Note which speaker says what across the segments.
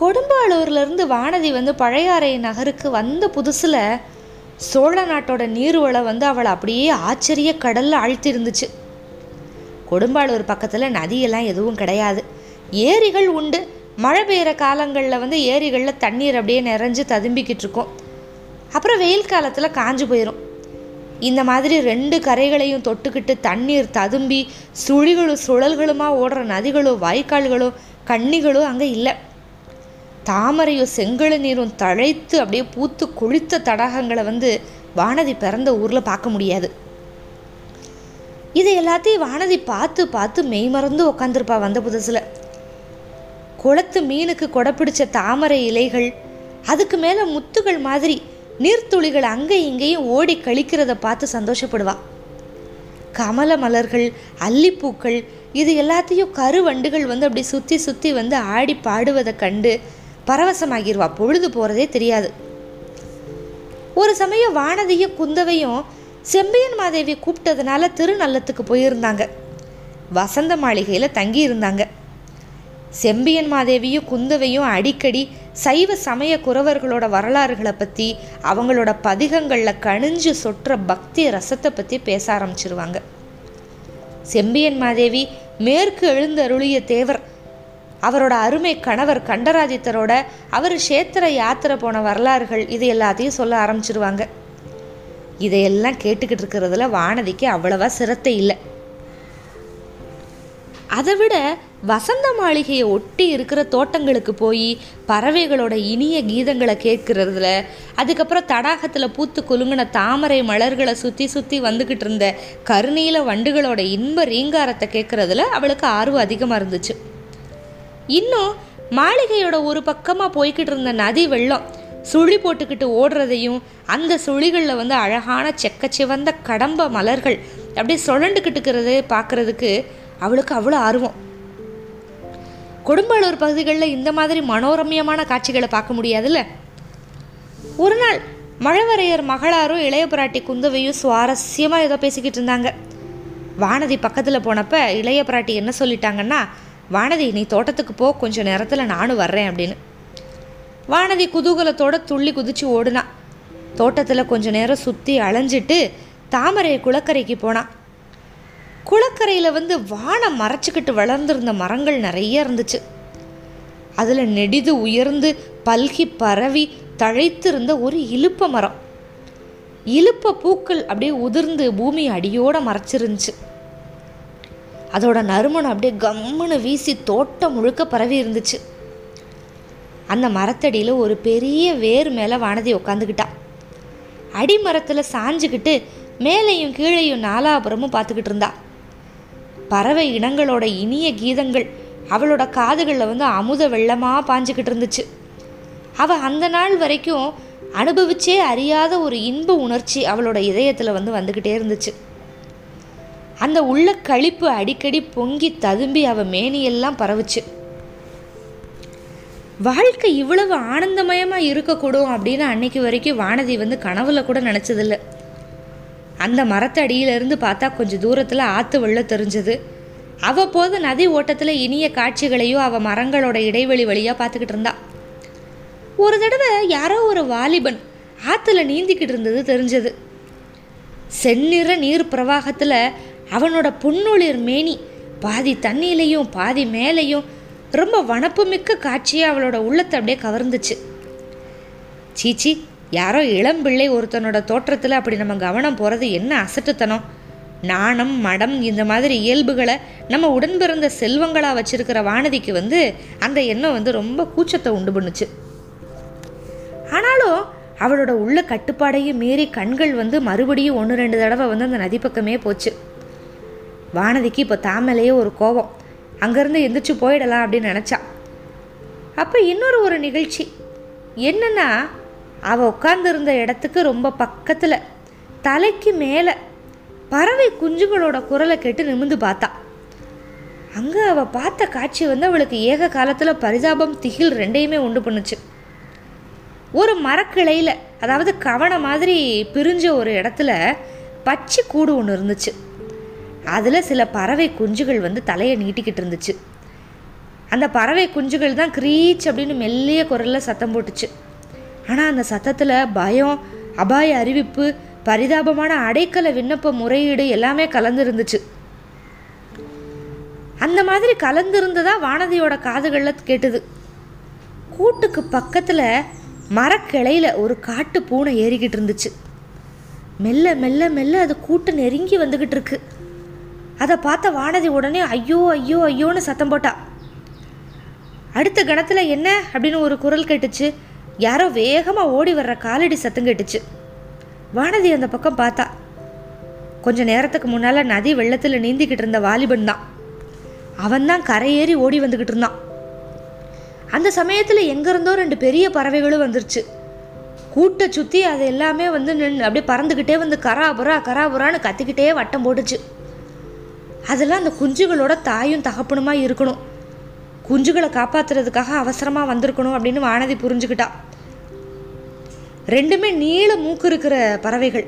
Speaker 1: கொடும்பாளூர்லேருந்து வானதி வந்து பழையாறை நகருக்கு வந்த புதுசில் சோழ நாட்டோட நீர்வளம் வந்து அவளை அப்படியே ஆச்சரிய கடலில் அழுத்திருந்துச்சு கொடும்பாளூர் பக்கத்தில் நதியெல்லாம் எதுவும் கிடையாது. ஏரிகள் உண்டு. மழை பெய்கிற காலங்களில் வந்து ஏரிகளில் தண்ணீர் அப்படியே நிறைஞ்சு ததும்பிக்கிட்டு இருக்கும். அப்புறம் வெயில் காலத்தில் காஞ்சு போயிடும் இந்த மாதிரி ரெண்டு கரைகளையும் தொட்டுக்கிட்டு தண்ணீர் ததும்பி சுழிகளும் சுழல்களுமாக ஓடுற நதிகளோ வாய்க்கால்களோ கண்ணிகளோ அங்கே இல்லை. தாமரையும் செங்கழு நீரும் தழைத்து அப்படியே பூத்து கொழித்த தடாகங்களை வந்து வானதி பிறந்த ஊரில் பார்க்க முடியாது. இது எல்லாத்தையும் வானதி பார்த்து பார்த்து மெய்மறந்து உக்காந்துருப்பா வந்த புதுசில். குளத்து மீனுக்கு கொடப்பிடிச்ச தாமரை இலைகள் அதுக்கு மேலே முத்துகள் மாதிரி நீர்த்துளிகள் அங்கே இங்கேயும் ஓடி கழிக்கிறத பார்த்து சந்தோஷப்படுவா. கமல மலர்கள் அல்லிப்பூக்கள் இது எல்லாத்தையும் கருவண்டுகள் வந்து அப்படி சுற்றி சுற்றி வந்து ஆடி பாடுவதை கண்டு பரவசமாகிடுவா பொழுது போகிறதே தெரியாது. ஒரு சமயம் வானதியும் குந்தவையும் செம்பியன் மாதேவி கூப்பிட்டதுனால திருநல்லத்துக்கு போயிருந்தாங்க. வசந்த மாளிகையில் தங்கி இருந்தாங்க செம்பியன் மாதேவியும் குந்தவையும் அடிக்கடி சைவ சமய குறவர்களோட வரலாறுகளை பற்றி அவங்களோட பதிகங்களில் கணிஞ்சு சொற்ற பக்தி ரசத்தை பற்றி பேச ஆரம்பிச்சிருவாங்க. செம்பியன் மாதேவி மேற்கு எழுந்தருளிய தேவர் அவரோட அருமை கணவர் கண்டராதித்தரோட அவர் சேத்திர யாத்திரை போன வரலாறுகள் இது எல்லாத்தையும் சொல்ல ஆரம்பிச்சிருவாங்க. இதையெல்லாம் கேட்டுக்கிட்டு இருக்கிறதுல வானதிக்கு அவ்வளவா சிரத்தை இல்லை. அதை விட வசந்த மாளிகையை ஒட்டி இருக்கிற தோட்டங்களுக்கு போய் பறவைகளோட இனிய கீதங்களை கேட்கறதுல அதுக்கப்புறம் தடாகத்தில் பூத்து குலுங்கின தாமரை மலர்களை சுற்றி சுற்றி வந்துக்கிட்டு இருந்த கருநீல வண்டுகளோட இன்ப ரீங்காரத்தை கேட்கறதுல அவளுக்கு ஆர்வம் அதிகமாக இருந்துச்சு. இன்னும் மாளிகையோட ஒரு பக்கமாக போய்கிட்டு இருந்த நதி வெள்ளம். சுழி போட்டுக்கிட்டு ஓடுறதையும் அந்த சுழிகளில் வந்து அழகான செக்க சிவந்த கடம்ப மலர்கள் அப்படியே சுழண்டுக்கிட்டுக்கிறத பார்க்குறதுக்கு அவளுக்கு அவ்வளோ ஆர்வம். கொடும்பாளூர் பகுதிகளில் இந்த மாதிரி மனோரம்யமான காட்சிகளை பார்க்க முடியாதுல்ல? ஒரு நாள் மழவரையர் மகளாரும் இளைய பிராட்டி குந்தவையும் சுவாரஸ்யமாக ஏதோ பேசிக்கிட்டு இருந்தாங்க. வானதி பக்கத்தில் போனப்போ இளைய பிராட்டி என்ன சொல்லிட்டாங்கன்னா வானதி நீ தோட்டத்துக்கு போ கொஞ்சம் நேரத்தில் நானும் வர்றேன் அப்படின்னு. வானதி குதூகலத்தோட துள்ளி குதிச்சு ஓடுனா. தோட்டத்தில் கொஞ்ச நேரம் சுற்றி அலைஞ்சிட்டு தாமரை குளக்கரைக்கு போனான் குளக்கரையில் வந்து வானம் மறைச்சிக்கிட்டு வளர்ந்துருந்த மரங்கள் நிறைய இருந்துச்சு. அதில் நெடிது உயர்ந்து பல்கி பரவி தழைத்திருந்த ஒரு இலுப்ப மரம். இலுப்ப பூக்கள் அப்படியே உதிர்ந்து பூமி அடியோட மறைச்சிருந்துச்சு. அதோட நறுமணம் அப்படியே கம்முன்னு வீசி தோட்டம் முழுக்க பரவி இருந்துச்சு. அந்த மரத்தடியில் ஒரு பெரிய வேர் மேலே வானதி உட்காந்துக்கிட்டா அடிமரத்தில் சாஞ்சுக்கிட்டு மேலேயும் கீழேயும் நாலாபுரமும் பார்த்துக்கிட்டு இருந்தா. பறவை இனங்களோட இனிய கீதங்கள் அவளோட காதுகளில் வந்து அமுத வெள்ளமாக பாஞ்சுக்கிட்டு இருந்துச்சு. அவள் அந்த நாள் வரைக்கும் அனுபவிச்சே அறியாத ஒரு இன்ப உணர்ச்சி அவளோட இதயத்தில் வந்து வந்துக்கிட்டே இருந்துச்சு. அந்த உள்ள கழிப்பு அடிக்கடி பொங்கி ததும்பி அவ மேனியெல்லாம் பரவுச்சு. வாழ்க்கை இவ்வளவு ஆனந்தமயமாக இருக்கக்கூடும் அப்படின்னு அன்னைக்கு வரைக்கும் வானதி வந்து கனவுல கூட நினச்சதில்ல. அந்த மரத்தடியிலிருந்து பார்த்தா கொஞ்சம் தூரத்தில் ஆற்று வெள்ளம் தெரிஞ்சது. அவ்வப்போது நதி ஓட்டத்தில் இனிய காட்சிகளையும் அவள் மரங்களோட இடைவெளி வழியாக பார்த்துக்கிட்டு இருந்தா. ஒரு தடவை யாரோ ஒரு வாலிபன் ஆற்றுல நீந்திக்கிட்டு இருந்தது தெரிஞ்சது. செந்நிற நீர் பிரவாகத்தில் அவனோட புன்னுளிர் மேனி பாதி தண்ணியிலையும் பாதி மேலையும் ரொம்ப வனப்புமிக்க காட்சியாக அவளோட உள்ளத்தை அப்படியே கவர்ந்துச்சு. சீச்சி யாரோ இளம்பிள்ளை ஒருத்தனோட தோற்றத்தில் அப்படி நம்ம கவனம் போகிறது என்ன அசட்டுத்தனம்? நாணம் மடம் இந்த மாதிரி இயல்புகளை நம்ம உடன் பிறந்த செல்வங்களாக வச்சிருக்கிற வானதிக்கு வந்து அந்த எண்ணம் வந்து ரொம்ப கூச்சத்தை உண்டு பண்ணுச்சு. ஆனாலும் அவளோட உள்ள கட்டுப்பாடையும் மீறி கண்கள் வந்து மறுபடியும் ஒன்று ரெண்டு தடவை வந்து அந்த நதி பக்கமே போச்சு. வானதிக்கு இப்போ தாமலையே ஒரு கோபம். அங்கேருந்து எந்திரிச்சு போயிடலாம் அப்படின்னு நினச்சா. அப்போ இன்னொரு ஒரு நிகழ்ச்சி. என்னென்னா அவள் உட்காந்துருந்த இடத்துக்கு ரொம்ப பக்கத்தில் தலைக்கு மேலே பறவை குஞ்சுகளோட குரலை கேட்டு நிமிந்து பார்த்தா. அங்கே அவள் பார்த்த காட்சி வந்து அவளுக்கு ஏக காலத்தில் பரிதாபம் திகில் ரெண்டையுமே உண்டு பண்ணுச்சு. ஒரு மரக்கிளையில் அதாவது கவனை மாதிரி பிரிஞ்ச ஒரு இடத்துல பச்சை கூடு ஒன்று இருந்துச்சு. அதில் சில பறவை குஞ்சுகள் வந்து தலையை நீட்டிக்கிட்டு இருந்துச்சு. அந்த பறவை குஞ்சுகள் தான் க்ரீச் அப்படின்னு மெல்லிய குரலில் சத்தம் போட்டுச்சு. ஆனால் அந்த சத்தத்தில் பயம் அபாய அறிவிப்பு பரிதாபமான அடைக்கல விண்ணப்ப முறையீடு எல்லாமே கலந்துருந்துச்சு அந்த மாதிரி கலந்துருந்ததா வானதியோட காதுகளில் கேட்டுது. கூட்டுக்கு பக்கத்தில் மரக்கிளையில் ஒரு காட்டு பூனை ஏறிக்கிட்டு இருந்துச்சு. மெல்ல மெல்ல மெல்ல அது கூட்டு நெருங்கி வந்துக்கிட்டு இருக்கு. அதை பார்த்த வானதி உடனே ஐயோ ஐயோ ஐயோன்னு சத்தம் போட்டா. அடுத்த கணத்தில் என்ன? அப்படின்னு ஒரு குரல் கேட்டுச்சு. யாரோ வேகமாக ஓடி வர்ற காலடி சத்தம் கேட்டுச்சு. வானதி அந்த பக்கம் பார்த்தா கொஞ்ச நேரத்துக்கு முன்னால் நதி வெள்ளத்தில் நீந்திக்கிட்டு இருந்த வாலிபன் தான். அவன் தான் கரையேறி ஓடி வந்துக்கிட்டு இருந்தான். அந்த சமயத்தில் எங்கேருந்தோ ரெண்டு பெரிய பறவைகளும் வந்துருச்சு. கூட்டை சுற்றி அது எல்லாமே வந்து நின்று அப்படியே பறந்துக்கிட்டே வந்து கராபுரா கராபுரான்னு கத்திக்கிட்டே வட்டம் போட்டுச்சு. அதெல்லாம் அந்த குஞ்சுகளோட தாயும் தகப்பனுமா இருக்கணும். குஞ்சுகளை காப்பாத்துறதுக்காக அவசரமாக வந்திருக்கணும் அப்படின்னு வானதி புரிஞ்சுக்கிட்டா. ரெண்டுமே நீள மூக்கு இருக்கிற பறவைகள்.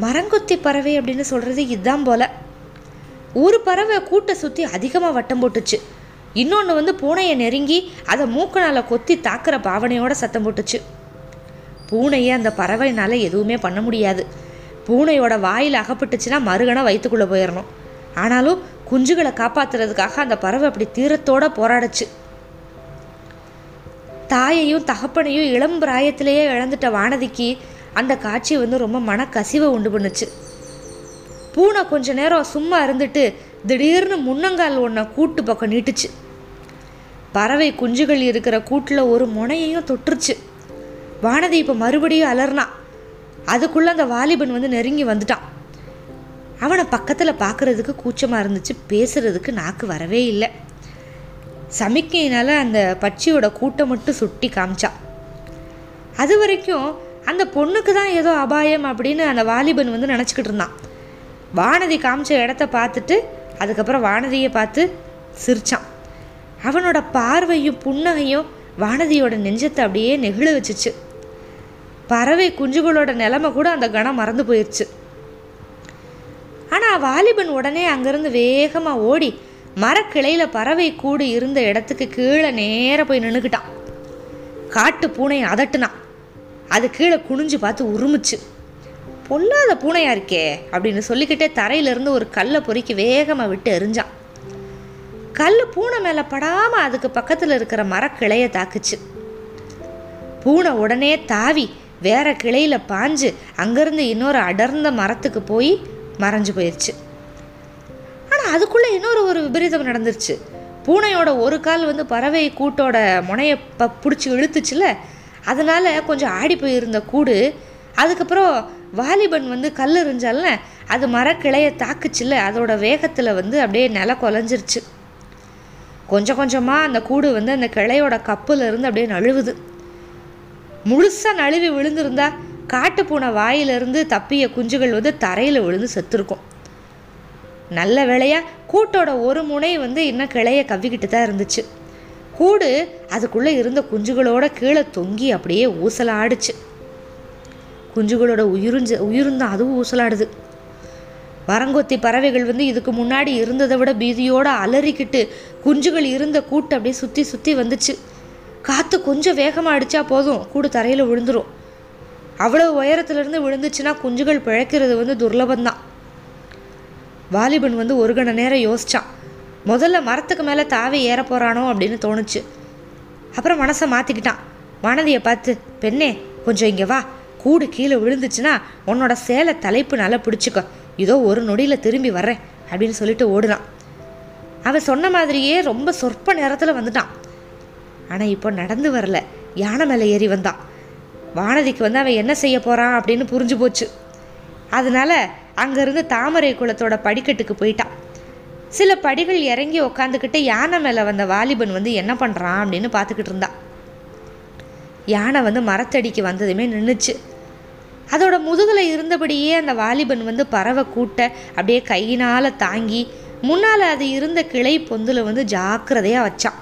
Speaker 1: மரங்கொத்தி பறவை அப்படின்னு சொல்கிறது இதுதான் போல. ஒரு பறவை கூட்டை சுற்றி அதிகமாக வட்டம் போட்டுச்சு. இன்னொன்று வந்து பூனையை நெருங்கி அதை மூக்கனால் கொத்தி தாக்குற பாவனையோட சத்தம் போட்டுச்சு. பூனையை அந்த பறவைனால எதுவுமே பண்ண முடியாது. பூனையோட வாயில் அகப்பட்டுச்சுன்னா மறுகணம் வயிற்றுக்குள்ளே போயிடணும் ஆனாலும் குஞ்சுகளை காப்பாத்துறதுக்காக அந்த பறவை அப்படி தீரத்தோட போராடுச்சு. தாயையும் தகப்பனையும் இளம் பிராயத்திலேயே இழந்துட்ட வானதிக்கு அந்த காட்சி வந்து ரொம்ப மனக்கசிவை உண்டு பண்ணுச்சு. பூனை கொஞ்ச நேரம் சும்மா இருந்துட்டு திடீர்னு முன்னங்கால் ஒன்றை கூட்டு பக்கம் நீட்டுச்சு. பறவை குஞ்சுகள் இருக்கிற கூட்டில் ஒரு முனையையும் தொட்டுருச்சு. வானதி இப்போ மறுபடியும் அலர்னா அதுக்குள்ளே அந்த வாலிபன் வந்து நெருங்கி வந்துட்டான். அவனை பக்கத்தில் பார்க்குறதுக்கு கூச்சமாக இருந்துச்சு பேசுகிறதுக்கு நாக்கு வரவே இல்லை. சமிக்கையினால் அந்த பட்சியோட கூட்டம் மட்டும் சுட்டி காமிச்சான் அது வரைக்கும் அந்த பொண்ணுக்கு தான் ஏதோ அபாயம் அப்படின்னு அந்த வாலிபன் வந்து நினச்சிக்கிட்டு இருந்தான். வானதி காமிச்ச இடத்த பார்த்துட்டு அதுக்கப்புறம் வானதியை பார்த்து சிரிச்சான். அவனோட பார்வையும் புன்னகையும் வானதியோட நெஞ்சத்தை அப்படியே நெகிழ வச்சுச்சு. பறவை குஞ்சுகளோட நிலமை கூட அந்த கணம் மறந்து போயிடுச்சு வாலிபன் உடனே அங்கேருந்து வேகமாக ஓடி மரக்கிளையில் பறவை கூடு இருந்த இடத்துக்கு கீழே நேராக போய் நின்றுக்கிட்டான் காட்டு பூனையை அதட்டுனான் அது கீழே குனிஞ்சு பார்த்து உருமிச்சு. பொல்லாத பூனையா இருக்கே? அப்படின்னு சொல்லிக்கிட்டே தரையிலிருந்து ஒரு கல்லை பொறுக்கி வேகமாக விட்டு எரிஞ்சான். கல் பூனை மேலே படாமல் அதுக்கு பக்கத்தில் இருக்கிற மரக்கிளையை தாக்குச்சு. பூனை உடனே தாவி வேற கிளையில் பாஞ்சு அங்கேருந்து இன்னொரு அடர்ந்த மரத்துக்கு போய் மறைஞ்சு போயிடுச்சு ஆனால் அதுக்குள்ளே இன்னொரு ஒரு விபரீதம் நடந்துருச்சு. பூனையோட ஒரு கால் வந்து பறவை கூட்டோட முனையை ப பிடிச்சி இழுத்துச்சுல அதனால் கொஞ்சம் ஆடி போயிருந்த கூடு அதுக்கப்புறம் வாலிபன் வந்து கல் எறிஞ்சால அது மரக்கிளையை தாக்குச்சுல அதோட வேகத்தில் வந்து அப்படியே நில குலைஞ்சிருச்சு. கொஞ்சம் கொஞ்சமாக அந்த கூடு வந்து அந்த கிளையோட கப்புலேருந்து அப்படியே நழுவுது. முழுசாக நழுவி விழுந்திருந்தா காட்டுப்பூனை வாயிலிருந்து தப்பிய குஞ்சுகள் வந்து தரையில் விழுந்து செத்துருக்கும். நல்ல வேளையாக கூட்டோட ஒரு முனை வந்து இன்னும் கிளைய கவ்விக்கிட்டு தான் இருந்துச்சு. கூடு அதுக்குள்ளே இருந்த குஞ்சுகளோட கீழே தொங்கி அப்படியே ஊசலாடுச்சு. குஞ்சுகளோட உயிருஞ்ச உயிருந்தான் அதுவும் ஊசலாடுது. வரங்கொத்தி பறவைகள் வந்து இதுக்கு முன்னாடி இருந்ததை விட பீதியோடு அலறிக்கிட்டு குஞ்சுகள் இருந்த கூட்டு அப்படியே சுற்றி சுற்றி வந்துச்சு. காற்று கொஞ்சம் வேகமாக அடித்தா போதும் கூடு தரையில் விழுந்துரும். அவ்வளோ உயரத்துலேருந்து விழுந்துச்சுன்னா குஞ்சுகள் பிழைக்கிறது வந்து துர்லபந்தான். வாலிபன் வந்து ஒரு கண நேரம் யோசித்தான் முதல்ல மரத்துக்கு மேலே தாவி ஏற போகிறானோ அப்படின்னு தோணுச்சு. அப்புறம் மனசை மாற்றிக்கிட்டான் மனதியை பார்த்து பெண்ணே கொஞ்சம் இங்கே வா. கூடு கீழே விழுந்துச்சுன்னா உன்னோட சேலை தலைப்பு நல்லா பிடிச்சிக்கோ. இதோ ஒரு நொடியில் திரும்பி வர்றேன் அப்படின்னு சொல்லிட்டு ஓடுனான். அவன் சொன்ன மாதிரியே ரொம்ப சொற்ப நேரத்தில் வந்துட்டான். ஆனால் இப்போ நடந்து வரல. யானை மேலே ஏறி வந்தான். வானதிக்கு வந்து அவன் என்ன செய்ய போகிறான் அப்படின்னு புரிஞ்சு போச்சு. அதனால அங்கேருந்து தாமரை குளத்தோட படிக்கட்டுக்கு போயிட்டான் சில படிகள் இறங்கி உக்காந்துக்கிட்டு யானை மேலே வந்த வாலிபன் வந்து என்ன பண்ணுறான் அப்படின்னு பார்த்துக்கிட்டு இருந்தான் யானை வந்து மரத்தடிக்கு வந்ததுமே நின்றுச்சு அதோட முதுகில் இருந்தபடியே அந்த வாலிபன் வந்து பறவை கூட்ட அப்படியே கையினால் தாங்கி முன்னால் அது இருந்த கிளை பொந்தில் வந்து ஜாக்கிரதையாக வச்சான்.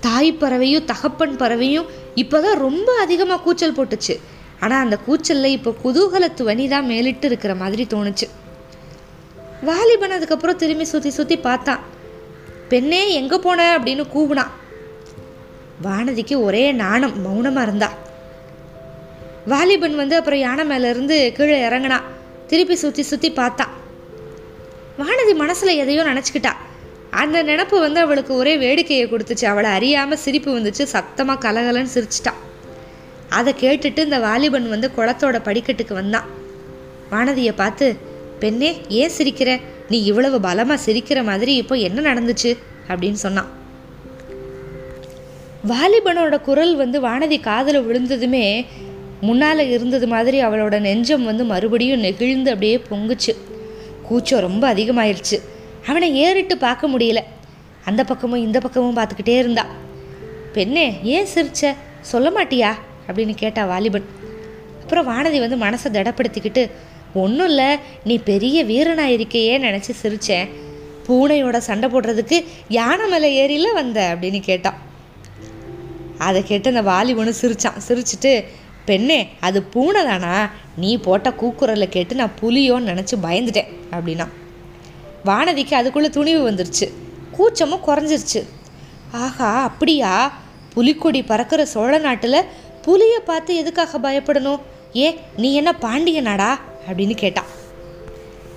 Speaker 1: தாய் பறவையும் தகப்பன் பறவையும் இப்போதான் ரொம்ப அதிகமாக கூச்சல் போட்டுச்சு. ஆனால் அந்த கூச்சலில் இப்போ குதூகலத்து வனி தான் மேலிட்டு இருக்கிற மாதிரி தோணுச்சு. வாலிபன் அதுக்கப்புறம் திரும்பி சுற்றி சுற்றி பார்த்தான். பெண்ணே எங்கே போன? அப்படின்னு கூவுனான். வானதிக்கு ஒரே நாணம் மௌனமாக இருந்தா. வாலிபன் வந்து அப்புறம் யானை மேலேருந்து கீழே இறங்கினா திருப்பி சுற்றி சுற்றி பார்த்தான். வானதி மனசில் எதையோ நினச்சிக்கிட்டா. அந்த நினப்பு வந்து அவளுக்கு ஒரே வேடிக்கையை கொடுத்துச்சு. அவளை அறியாமல் சிரிப்பு வந்துச்சு. சத்தமாக கலகலன்னு சிரிச்சிட்டான் அதை கேட்டுட்டு இந்த வாலிபன் வந்து குளத்தோட படிக்கட்டுக்கு வந்தான் வானதியை பார்த்து பெண்ணே ஏன் சிரிக்கிற? நீ இவ்வளவு பலமாக சிரிக்கிற மாதிரி இப்போ என்ன நடந்துச்சு? அப்படின்னு சொன்னான் வாலிபனோட குரல் வந்து வானதி காதில் விழுந்ததுமே முன்னால் இருந்தது மாதிரி அவளோட நெஞ்சம் வந்து மறுபடியும் நெகிழ்ந்து அப்படியே பொங்குச்சு. கூச்சம் ரொம்ப அதிகமாயிருச்சு. அவனை ஏறிட்டு பார்க்க முடியல. அந்த பக்கமும் இந்த பக்கமும் பார்த்துக்கிட்டே இருந்தா. பெண்ணே ஏன் சிரிச்ச? சொல்ல மாட்டியா? அப்படின்னு கேட்டா வாலிபன். அப்புறம் வானதி வந்து மனசை திடப்படுத்திக்கிட்டு ஒன்றும் இல்லை நீ பெரிய வீரனாக இருக்கையே நினச்சி சிரித்தேன் பூனையோட சண்டை போடுறதுக்கு யானை மேலே ஏறியில் வந்த? அப்படின்னு கேட்டான் அதை கேட்டு அந்த வாலிபனும் சிரிச்சான். சிரிச்சிட்டு பெண்ணே அது பூனை தானா? நீ போட்ட கூக்குரலை கேட்டு நான் புலியோன்னு நினச்சி பயந்துட்டேன் அப்படின்னா. வானதிக்கு அதுக்குள்ளே துணிவு வந்துருச்சு. கூச்சமும் குறைஞ்சிருச்சு. ஆஹா அப்படியா? புலிக்கொடி பறக்கிற சோழ நாட்டில் புலியை பார்த்து எதுக்காக பயப்படணும்? ஏ நீ என்ன பாண்டிய நாடா அப்படின்னு கேட்டான்.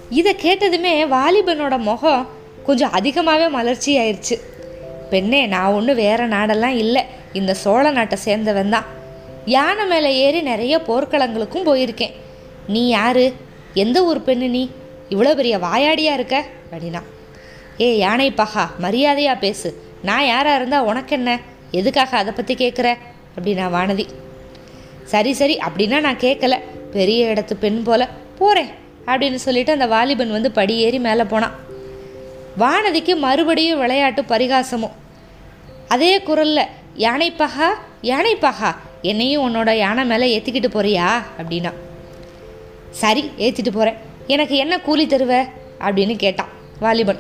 Speaker 1: இதை கேட்டதுமே வாலிபனோட முகம் கொஞ்சம் அதிகமாகவே மலர்ச்சி ஆயிடுச்சு பெண்ணே நான் ஒன்றும் வேற நாடெல்லாம் இல்லை. இந்த சோழ நாட்டை சேர்ந்தவன் தான். யானை மேலே ஏறி நிறைய போர்க்களங்களுக்கும் போயிருக்கேன். நீ யாரு? எந்த ஊர் பெண்ணு நீ? இவ்வளோ பெரிய வாயாடியாக இருக்க? அப்படின்னா ஏ யானை பகா மரியாதையாக பேசு. நான் யாராக இருந்தால் உனக்கு என்ன? எதுக்காக அதை பற்றி கேட்குற அப்படின்னா வானதி. சரி சரி அப்படின்னா நான் கேட்கல பெரிய இடத்து பெண் போல போகிறேன் அப்படின்னு சொல்லிட்டு அந்த வாலிபன் வந்து படியேறி மேலே போனான். வானதிக்கு மறுபடியும் விளையாட்டு பரிகாசமும். அதே குரலில் யானைப்பகா யானைப்பகா என்னையும் உன்னோட யானை மேலே ஏற்றிக்கிட்டு போறியா? அப்படின்னா சரி ஏற்றிட்டு போகிறேன் எனக்கு என்ன கூலி தருவ? அப்படின்னு கேட்டான் வாலிபன்.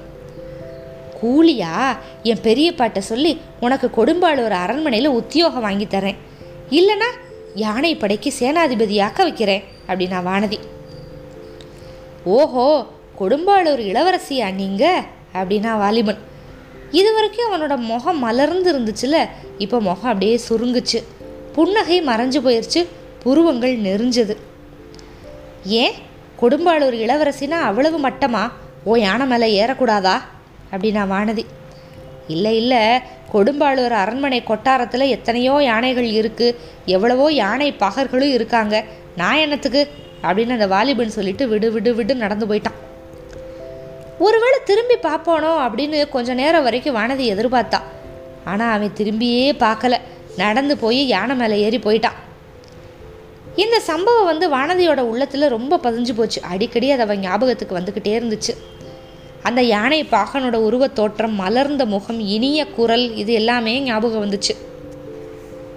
Speaker 1: கூலியா? என் பெரிய பாட்டை சொல்லி உனக்கு கொடும்பாளூர் அரண்மனையில் உத்தியோகம் வாங்கி தரேன் இல்லைனா யானை படைக்கு சேனாதிபதியாக்க வைக்கிறேன் அப்படின்னா வானதி. ஓஹோ கொடும்பாளூர் இளவரசியா நீங்க? அப்படின்னா வாலிபன். இது வரைக்கும் அவனோட முகம் மலர்ந்து இருந்துச்சுல இப்போ முகம் அப்படியே சுருங்குச்சு. புன்னகை மறைஞ்சு போயிடுச்சு புருவங்கள் நெறிஞ்சது ஏன்? கொடும்பாளூர் இளவரசினா அவ்வளவு மட்டமா? ஓ யானை மேலே ஏறக்கூடாதா? அப்படின்னா வானதி. இல்லை இல்லை. கொடும்பாளூர் அரண்மனை கொட்டாரத்தில் எத்தனையோ யானைகள் இருக்குது எவ்வளவோ யானை பகர்களும் இருக்காங்க. நான் என்னத்துக்கு? அப்படின்னு அந்த வாலிபன் சொல்லிட்டு விடு விடு விடு நடந்து போயிட்டான். ஒருவேளை திரும்பி பார்ப்பானோ? அப்படின்னு கொஞ்ச நேரம் வரைக்கும் வானதி எதிர்பார்த்தா. ஆனால் அவன் திரும்பியே பார்க்கல. நடந்து போய் யானை மேலே ஏறி போயிட்டான். இந்த சம்பவம் வந்து வானதியோட உள்ளத்தில் ரொம்ப பதிஞ்சு போச்சு. அடிக்கடி அது அவன் ஞாபகத்துக்கு வந்துக்கிட்டே இருந்துச்சு. அந்த யானை பாகனோட உருவத் தோற்றம் மலர்ந்த முகம் இனிய குரல் இது எல்லாமே ஞாபகம் வந்துச்சு.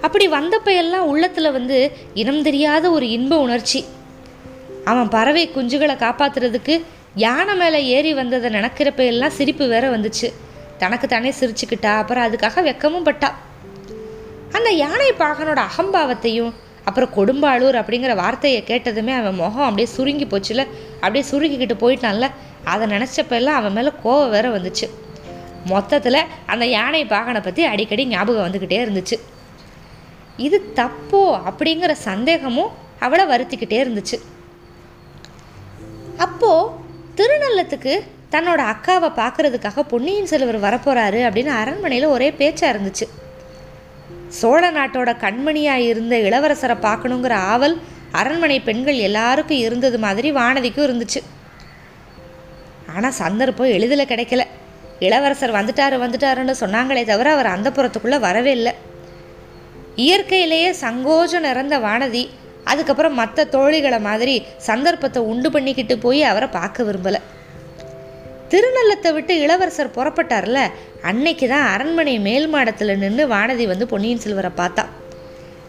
Speaker 1: அப்படி வந்தப்ப எல்லாம் உள்ளத்தில் வந்து இனம் தெரியாத ஒரு இன்ப உணர்ச்சி. அவன் பறவை குஞ்சுகளை காப்பாத்துறதுக்கு யானை மேலே ஏறி வந்ததை நினைக்கிறப்ப எல்லாம் சிரிப்பு வேற வந்துச்சு. தனக்கு தானே சிரிச்சுக்கிட்டா அப்புறம் அதுக்காக வெக்கமும் பட்டா. அந்த யானை பாகனோட அகம்பாவத்தையும் அப்புறம் கொடும்பாளூர் அப்படிங்கிற வார்த்தையை கேட்டதுமே அவன் முகம் அப்படியே சுருங்கி போச்சுல. அப்படியே சுருங்கிக்கிட்டு போயிட்டான்ல. அதை நினச்சப்பெல்லாம் அவன் மேலே கோவம் வேற வந்துச்சு. மொத்தத்தில் அந்த யானை பாகனை பற்றி அடிக்கடி ஞாபகம் வந்துக்கிட்டே இருந்துச்சு. இது தப்போ அப்படிங்கிற சந்தேகமும் அவளை வருத்திக்கிட்டே இருந்துச்சு. அப்போ திருநள்ளத்துக்கு தன்னோட அக்காவை பார்க்கறதுக்காக பொன்னியின் செல்வர் வரப்போகிறாரு அப்படின்னு அரண்மனையில் ஒரே பேச்சாக இருந்துச்சு. சோழ நாட்டோட கண்மணியாக இருந்த இளவரசரை பார்க்கணுங்கிற ஆவல் அரண்மனை பெண்கள் எல்லாருக்கும் இருந்தது மாதிரி வானதிக்கும் இருந்துச்சு. ஆனால் சந்தர்ப்பம் எளிதில் கிடைக்கல. இளவரசர் வந்துட்டாரு வந்துட்டாருன்னு சொன்னாங்களே தவிர அவர் அந்த புறத்துக்குள்ளே வரவே இல்லை. இயற்கையிலேயே சங்கோஜம் நிறந்த வானதி அதுக்கப்புறம் மற்ற தோழிகளை மாதிரி சந்தர்ப்பத்தை உண்டு பண்ணிக்கிட்டு போய் அவரை பார்க்க விரும்பலை. திருநள்ளத்தை விட்டு இளவரசர் புறப்பட்டார்ல அன்னைக்கு தான் அரண்மனை மேல் மாடத்தில் நின்று வானதி வந்து பொன்னியின் செல்வரை பார்த்தா.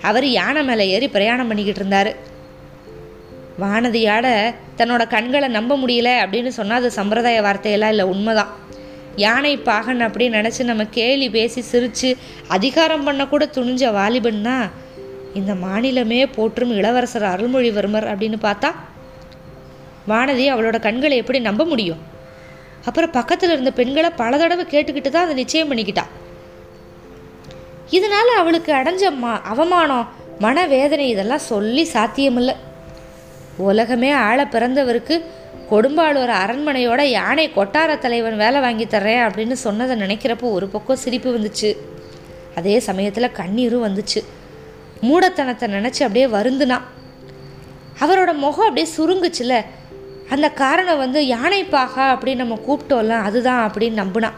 Speaker 1: அவர் யானை மேலே ஏறி பிரயாணம் பண்ணிக்கிட்டு இருந்தார். வானதியாட தன்னோட கண்களை நம்ப முடியல அப்படின்னு சொன்னால் அது சம்பிரதாய வார்த்தையெல்லாம் இல்லை உண்மைதான். யானை பாகன் அப்படின்னு நினச்சி நம்ம கேலி பேசி சிரித்து அதிகாரம் பண்ண கூட துணிஞ்ச வாலிபன் தான் இந்த மாநிலமே போற்றும் இளவரசர் அருள்மொழிவர்மர் அப்படின்னு பார்த்தா வானதி அவளோட கண்களை எப்படி நம்ப முடியும்? அப்புறம் பக்கத்தில் இருந்த பெண்களை பல தடவை கேட்டுக்கிட்டு தான் அதை நிச்சயம் பண்ணிக்கிட்டா. இதனால அவளுக்கு அடைஞ்ச ம அவமானம் மனவேதனை இதெல்லாம் சொல்லி சாத்தியமில்லை. உலகமே ஆள பிறந்தவருக்கு கொடும்பாளூர் அரண்மனையோட யானை கொட்டார தலைவன் வேலை வாங்கி தர்றேன் அப்படின்னு சொன்னதை நினைக்கிறப்போ ஒரு பக்கம் சிரிப்பு வந்துச்சு. அதே சமயத்தில் கண்ணீரும் வந்துச்சு. மூடத்தனத்தை நினச்சி அப்படியே வருந்துனா. அவரோட முகம் அப்படியே சுருங்குச்சுல. அந்த காரணம் வந்து யானைப்பாகா அப்படின்னு நம்ம கூப்பிட்டோம்ல அதுதான் அப்படின்னு நம்பினான்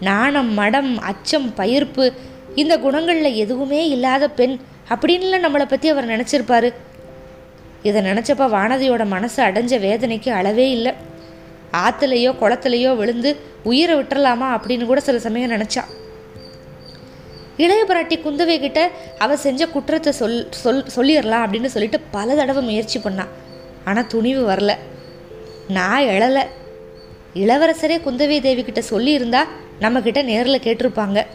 Speaker 1: நாணம் மடம் அச்சம் பயிர்ப்பு இந்த குணங்களில் எதுவுமே இல்லாத பெண் அப்படின்லாம் நம்மளை பற்றி அவர் நினச்சிருப்பாரு. இதை நினச்சப்ப வானதியோட மனசு அடைஞ்ச வேதனைக்கு அளவே இல்லை. ஆற்றுலையோ குளத்துலையோ விழுந்து உயிரை விட்டுறலாமா அப்படின்னு கூட சில சமயம் நினச்சா. இளைய பிராட்டி குந்தவை கிட்ட அவள் செஞ்ச குற்றத்தை சொல் சொல் சொல்லிடலாம் அப்படின்னு சொல்லிட்டு பல தடவை முயற்சி பண்ணான் ஆனால் துணிவு வரல. நான் எழலை. இளவரசரே குந்தவை தேவி கிட்ட சொல்லியிருந்தா நம்மக்கிட்ட நேரில் கேட்டிருப்பாங்க.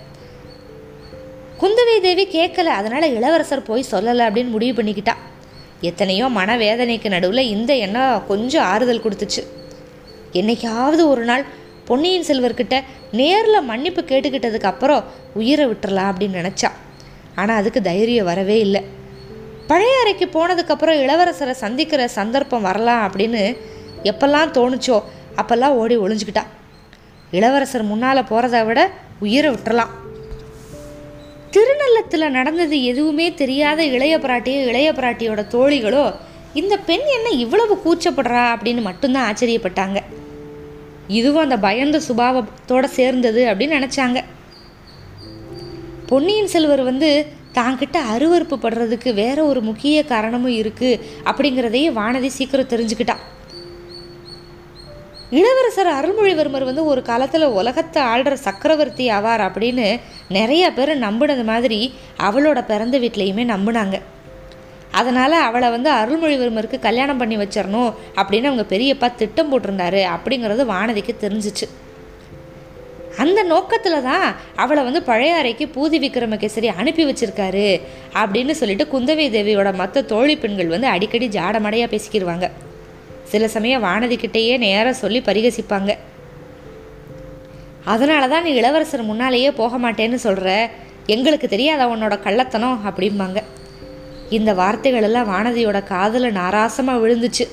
Speaker 1: குந்தவை தேவி கேட்கல அதனால் இளவரசர் போய் சொல்லலை அப்படின்னு முடிவு பண்ணிக்கிட்டா. எத்தனையோ மனவேதனைக்கு நடுவில் இந்த எண்ணம் கொஞ்சம் ஆறுதல் கொடுத்துச்சு. என்னைக்காவது ஒரு நாள் பொன்னியின் செல்வர்கிட்ட நேரில் மன்னிப்பு கேட்டுக்கிட்டதுக்கு அப்புறம் உயிரை விட்டுறலாம் அப்படின்னு நினச்சா. ஆனால் அதுக்கு தைரியம் வரவே இல்லை. பழைய அறைக்கு போனதுக்கப்புறம் இளவரசரை சந்திக்கிற சந்தர்ப்பம் வரலாம் அப்படின்னு எப்பெல்லாம் தோணுச்சோ அப்பெல்லாம் ஓடி ஒளிஞ்சுக்கிட்டா. இளவரசர் முன்னால் போகிறத விட உயிரை விட்டுறலாம். திருநள்ளத்தில் நடந்தது எதுவுமே தெரியாத இளைய பிராட்டியோ இளைய பிராட்டியோட தோழிகளோ இந்த பெண் என்ன இவ்வளவு கூச்சப்படுறா அப்படின்னு மட்டும்தான் ஆச்சரியப்பட்டாங்க. இதுவும் அந்த பயந்த சுபாவத்தோடு சேர்ந்தது அப்படின்னு நினச்சாங்க. பொன்னியின் செல்வர் வந்து தாங்கிட்ட அருவறுப்பு படுறதுக்கு வேற ஒரு முக்கிய காரணமும் இருக்கு அப்படிங்கிறதையும் வானதி சீக்கிரம் தெரிஞ்சுக்கிட்டான் இளவரசர் அருள்மொழிவர்மர் வந்து ஒரு காலத்தில் உலகத்தை ஆள்ற சக்கரவர்த்தி ஆவார் அப்படின்னு நிறைய பேர் நம்பினது மாதிரி அவளோட பிறந்த வீட்லேயுமே நம்பினாங்க. அதனால் அவளை வந்து அருள்மொழிவர்மருக்கு கல்யாணம் பண்ணி வச்சிடணும் அப்படின்னு அவங்க பெரியப்பா திட்டம் போட்டிருந்தாரு அப்படிங்கிறது வானதிக்கு தெரிஞ்சிச்சு. அந்த நோக்கத்தில் தான் அவளை வந்து பழைய அறைக்கு பூதி விக்ரமகேசரி அனுப்பி வச்சிருக்காரு அப்படின்னு சொல்லிட்டு குந்தவை தேவியோட மற்ற தோழி பெண்கள் வந்து அடிக்கடி ஜாடமடையாக பேசிக்கிடுவாங்க சில சமயம் வானதி கிட்டேயே நேராக சொல்லி பரிகசிப்பாங்க. அதனால தான் நீ இளவரசர் முன்னாலேயே போக மாட்டேன்னு சொல்கிற எங்களுக்கு தெரியாத உன்னோட கள்ளத்தனம்? அப்படிம்பாங்க. இந்த வார்த்தைகள் எல்லாம் வானதியோட காதில் நாராசமாக விழுந்துச்சு.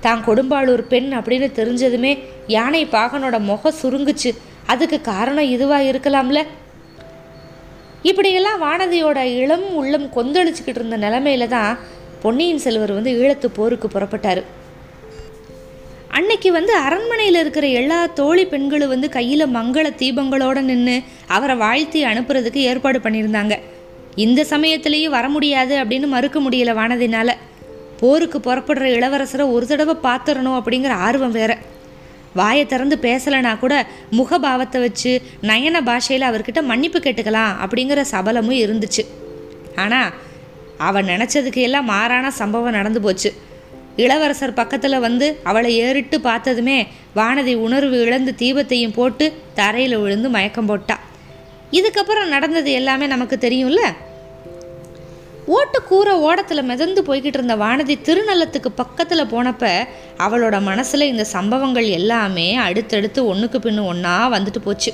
Speaker 1: தான் கொடும்பாளூர் பெண் அப்படின்னு தெரிஞ்சதுமே யானை பாகனோட முகம் சுருங்குச்சு. அதுக்கு காரணம் இதுவாக இருக்கலாம்ல? இப்படியெல்லாம் வானதியோட இளம் உள்ளம் கொந்தளிச்சுக்கிட்டு இருந்த நிலமையில தான் பொன்னியின் செல்வர் வந்து ஈழத்து போருக்கு புறப்பட்டார். அன்னைக்கு வந்து அரண்மனையில் இருக்கிற எல்லா தோழி பெண்களும் வந்து கையில் மங்கள தீபங்களோட நின்று அவரை வாழ்த்தி அனுப்புறதுக்கு ஏற்பாடு பண்ணியிருந்தாங்க. இந்த சமயத்திலையும் வர முடியாது அப்படின்னு மறுக்க முடியல வானதினால. போருக்கு புறப்படுற இளவரசரை ஒரு தடவை பார்த்துடணும் அப்படிங்கிற ஆர்வம் வேறு. வாயை திறந்து பேசலைனா கூட முகபாவத்தை வச்சு நயன பாஷையில் அவர்கிட்ட மன்னிப்பு கேட்டுக்கலாம் அப்படிங்கிற சபலமும் இருந்துச்சு. ஆனால் அவன் நினச்சதுக்கு எல்லாம் மாறான சம்பவம் நடந்து போச்சு. இளவரசர் பக்கத்தில் வந்து அவளை ஏறிட்டு பார்த்ததுமே வானதி உணர்வு இழந்து தீபத்தையும் போட்டு தரையில் விழுந்து மயக்கம் போட்டா. இதுக்கப்புறம் நடந்தது எல்லாமே நமக்கு தெரியும்ல? ஓட்டு ஓடத்தில் மிதந்து போய்கிட்டு இருந்த வானதி திருநள்ளத்துக்கு பக்கத்தில் போனப்ப அவளோட மனசில் இந்த சம்பவங்கள் எல்லாமே அடுத்தடுத்து ஒன்றுக்கு பின்னு ஒன்றா வந்துட்டு போச்சு.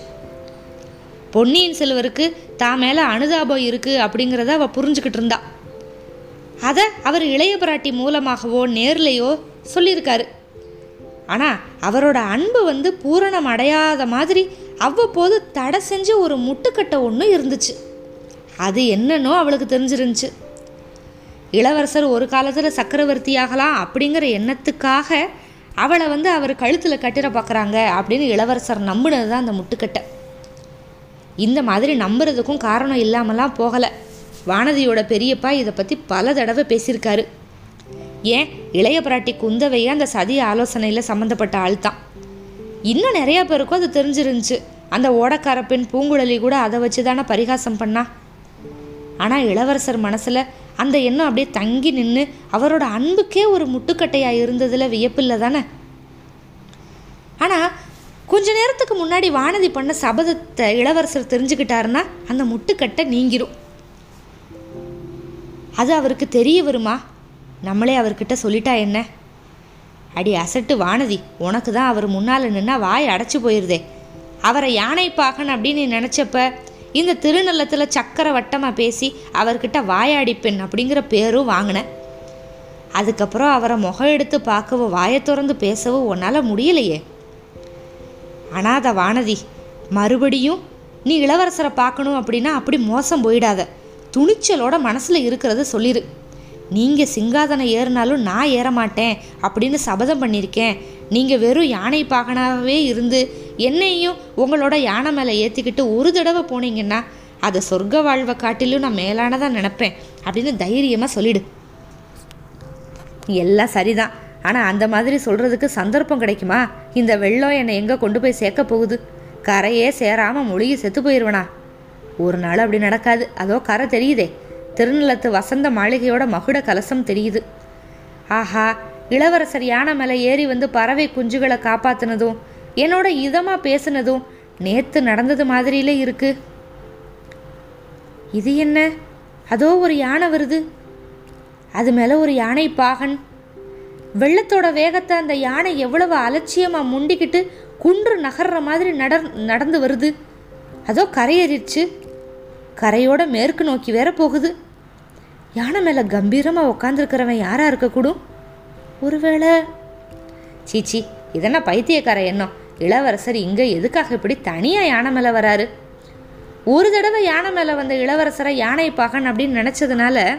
Speaker 1: பொன்னியின் செல்வருக்கு தான் மேலே அனுதாபம் இருக்குது அப்படிங்கிறத அவள் புரிஞ்சுக்கிட்டு இருந்தா. அதை அவர் இளைய பிராட்டி மூலமாகவோ நேர்லையோ சொல்லியிருக்காரு. ஆனால் அவரோட அன்பு வந்து பூரணம் அடையாத மாதிரி அவ்வப்போது தடை செஞ்ச ஒரு முட்டுக்கட்டை ஒன்று இருந்துச்சு. அது என்னன்னோ அவளுக்கு தெரிஞ்சிருந்துச்சு. இளவரசர் ஒரு காலத்தில் சக்கரவர்த்தி ஆகலாம் அப்படிங்கிற எண்ணத்துக்காக அவளை வந்து அவர் கழுத்தில் கட்டிட பார்க்குறாங்க அப்படின்னு இளவரசர் நம்பினது தான் அந்த முட்டுக்கட்டை. இந்த மாதிரி நம்புறதுக்கும் காரணம் இல்லாமலாம் போகலை. வானதியோட பெரியப்பா இதை பற்றி பல தடவை பேசியிருக்காரு. ஏன்? இளைய பிராட்டி குந்தவையே அந்த சதி ஆலோசனையில் சம்மந்தப்பட்ட ஆள் தான் இன்னும் நிறையா பேருக்கும் அது தெரிஞ்சிருந்துச்சு. அந்த ஓடக்கார பெண் பூங்குழலி கூட அதை வச்சு தானே பரிகாசம் பண்ணா? ஆனால் இளவரசர் மனசில் அந்த எண்ணம் அப்படியே தங்கி நின்று அவரோட அன்புக்கே ஒரு முட்டுக்கட்டையாக இருந்ததில் வியப்பில்லை தானே? ஆனால் கொஞ்ச நேரத்துக்கு முன்னாடி வானதி பண்ண சபதத்தை இளவரசர் தெரிஞ்சுக்கிட்டாருன்னா அந்த முட்டுக்கட்டை நீங்கிரும். அது அவருக்கு தெரிய வருமா? நம்மளே அவர்கிட்ட சொல்லிட்டா என்ன? அடி அசட்டு வானதி உனக்கு தான் அவர் முன்னால் நின்னா வாய் அடைச்சி போயிருதே. அவரை யானை பாகன் அப்படின்னு நீ நினச்சப்ப இந்த திருநள்ளத்தில் சக்கர வட்டமாக பேசி அவர்கிட்ட வாயாடி பெண் அப்படிங்கிற பேரும் வாங்கினேன் அதுக்கப்புறம் அவரை முகம் எடுத்து பார்க்கவோ வாயை திறந்து பேசவோ உன்னால் முடியலையே. அனாத வானதி மறுபடியும் நீ இளவரசரை பார்க்கணும் அப்படின்னா அப்படி மோசம் போயிடாத. துணிச்சலோட மனசில் இருக்கிறத சொல்லிடு நீங்கள் சிங்காதனம் ஏறினாலும் நான் ஏற மாட்டேன் அப்படின்னு சபதம் பண்ணியிருக்கேன். நீங்கள் வெறும் யானை பாகனாகவே இருந்து என்னையும் உங்களோட யானை மேலே ஏற்றிக்கிட்டு ஒரு தடவை போனீங்கன்னா அதை சொர்க்க வாழ்வை காட்டிலும் நான் மேலானதாக நினப்பேன் அப்படின்னு தைரியமாக சொல்லிடு. எல்லாம் சரிதான். ஆனால் அந்த மாதிரி சொல்கிறதுக்கு சந்தர்ப்பம் கிடைக்குமா? இந்த வெள்ளம் என்னை எங்கே கொண்டு போய் சேர்க்க போகுது? கரையே சேராமல் முழுகி செத்து போயிடுவனா ஒரு நாள் அப்படி நடக்காது. அதோ கரை தெரியுதே. திருநிலத்து வசந்த மாளிகையோட மகுட கலசம் தெரியுது. ஆஹா இளவரசர் யானை மேலே ஏறி வந்து பறவை குஞ்சுகளை காப்பாத்தினதும் என்னோட இதமாக பேசினதும் நேற்று நடந்தது மாதிரியிலே இருக்கு. இது என்ன? அதோ ஒரு யானை வருது. அது மேலே ஒரு யானை பாகன். வெள்ளத்தோட வேகத்தை அந்த யானை எவ்வளவு அலட்சியமாக முண்டிக்கிட்டு குன்று நகர்ற மாதிரி நடர் நடந்து வருது. அதோ கரையேறிடுச்சு கரையோட மேற்கு நோக்கி வேற போகுது. யானை மேலே கம்பீரமாக உட்காந்துருக்கிறவன் யாராக இருக்கக்கூடும் ஒருவேளை. சீச்சி இதென்ன பைத்தியக்கார எண்ணம். இளவரசர் இங்கே எதுக்காக இப்படி தனியாக யானை மேலே வராரு? ஒரு தடவை யானை மேலே வந்த இளவரசரை யானை பாகன் அப்படின்னு நினச்சதுனால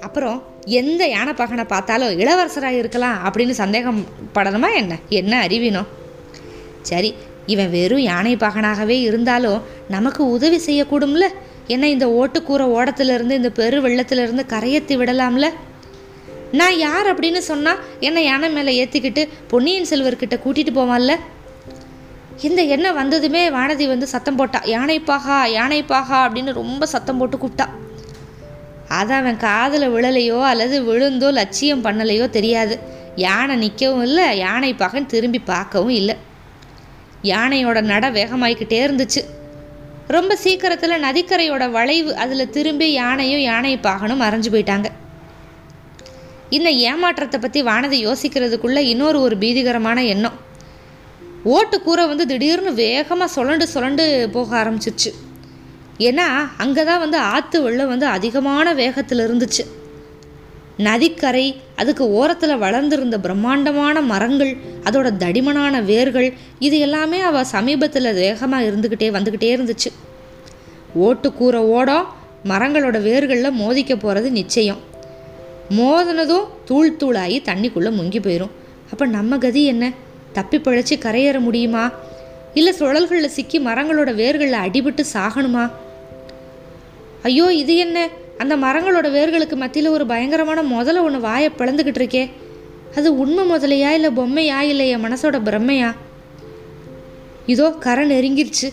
Speaker 1: அப்புறம் எந்த யானை பாகனை பார்த்தாலும் இளவரசராக இருக்கலாம் அப்படின்னு சந்தேகம் படணுமா என்ன? என்ன அறிவினோம் சரி இவன் வெறும் யானை பாகனாகவே இருந்தாலும் நமக்கு உதவி செய்யக்கூடும்ல? என்ன இந்த ஓட்டுக்கூரை ஓடத்துலேருந்து இந்த பெரு வெள்ளத்துலேருந்து கரையேற்றி விடலாம்ல? நான் யார் அப்படின்னு சொன்னால் என்னை யானை மேலே ஏற்றிக்கிட்டு பொன்னியின் செல்வர்கிட்ட கூட்டிகிட்டு போவான்ல? இந்த எண்ணெய் வந்ததுமே வானதி வந்து சத்தம் போட்டா யானைப்பாகா யானைப்பாகா அப்படின்னு ரொம்ப சத்தம் போட்டு கூப்பிட்டா. அது அவன் காதில் விழலையோ அல்லது விழுந்தோ லட்சியம் பண்ணலையோ தெரியாது. யானை நிற்கவும் இல்லை யானை பகன் திரும்பி பார்க்கவும் இல்லை. யானையோட நட வேகமாயிக்கிட்டே இருந்துச்சு. ரொம்ப சீக்கிரத்தில் நதிக்கரையோட வளைவு அதில் திரும்பி யானையும் யானை பாகனும் மறைஞ்சு போயிட்டாங்க. இந்த ஏமாற்றத்தை பற்றி வானதி யோசிக்கிறதுக்குள்ளே இன்னொரு ஒரு பீதிகரமான எண்ணம். ஓட்டு கூரை வந்து திடீர்னு வேகமாக சுழண்டு சுழண்டு போக ஆரம்பிச்சிருச்சு. ஏன்னா அங்கே தான் வந்து ஆற்று வெள்ளம் வந்து அதிகமான வேகத்தில் இருந்துச்சு. நதிக்கரை அதுக்கு ஓரத்தில் வளர்ந்திருந்த பிரம்மாண்டமான மரங்கள் அதோட தடிமனான வேர்கள் இது எல்லாமே அவள் சமீபத்தில் வேகமாக இருந்துக்கிட்டே வந்துக்கிட்டே இருந்துச்சு. ஓட்டு ஓடம் மரங்களோட வேர்களில் மோதிக்க போகிறது நிச்சயம். மோதினதும் தூள் தூளாகி தண்ணிக்குள்ளே முங்கி போயிடும் அப்போ நம்ம கதி என்ன? தப்பி பிழைச்சி கரையேற முடியுமா? இல்லை சுழல்களில் சிக்கி மரங்களோட வேர்களில் அடிபட்டு சாகணுமா? ஐயோ இது என்ன? அந்த மரங்களோட வேர்களுக்கு மத்தியில் ஒரு பயங்கரமான முதல்ல ஒன்று வாயை பிளந்துக்கிட்டு இருக்கே. அது உண்மை முதலையா இல்லை பொம்மையா இல்லை என் மனசோட பிரம்மையா? இதோ கரை நெருங்கிருச்சு.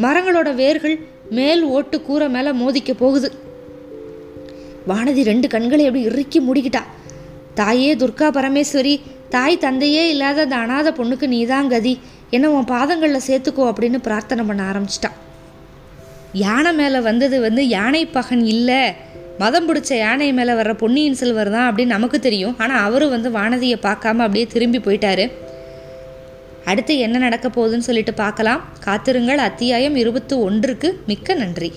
Speaker 1: மரங்களோட வேர்கள் மேல் ஓட்டு கூரை மேலே மோதிக்க போகுது. வானதி ரெண்டு கண்களை எப்படி இறுக்கி மூடிக்கிட்டா. தாயே துர்கா பரமேஸ்வரி தாய் தந்தையே இல்லாத அந்த அனாத பொண்ணுக்கு நீதான் கதி. என்ன உன் பாதங்களில் சேர்த்துக்கோ அப்படின்னு பிரார்த்தனை பண்ண ஆரம்பிச்சிட்டான் யானை மேலே வந்தது வந்து யானை பகன் இல்லை. மதம் பிடிச்ச யானை மேலே வர்ற பொன்னியின் செல்வர் தான் அப்படின்னு நமக்கு தெரியும். ஆனால் அவரும் வந்து வானதியை பார்க்காம அப்படியே திரும்பி போயிட்டாரு. அடுத்து என்ன நடக்க போகுதுன்னு சொல்லிட்டு பார்க்கலாம். காத்திருங்கள். அத்தியாயம் இருபத்தி ஒன்றுக்கு மிக்க நன்றி.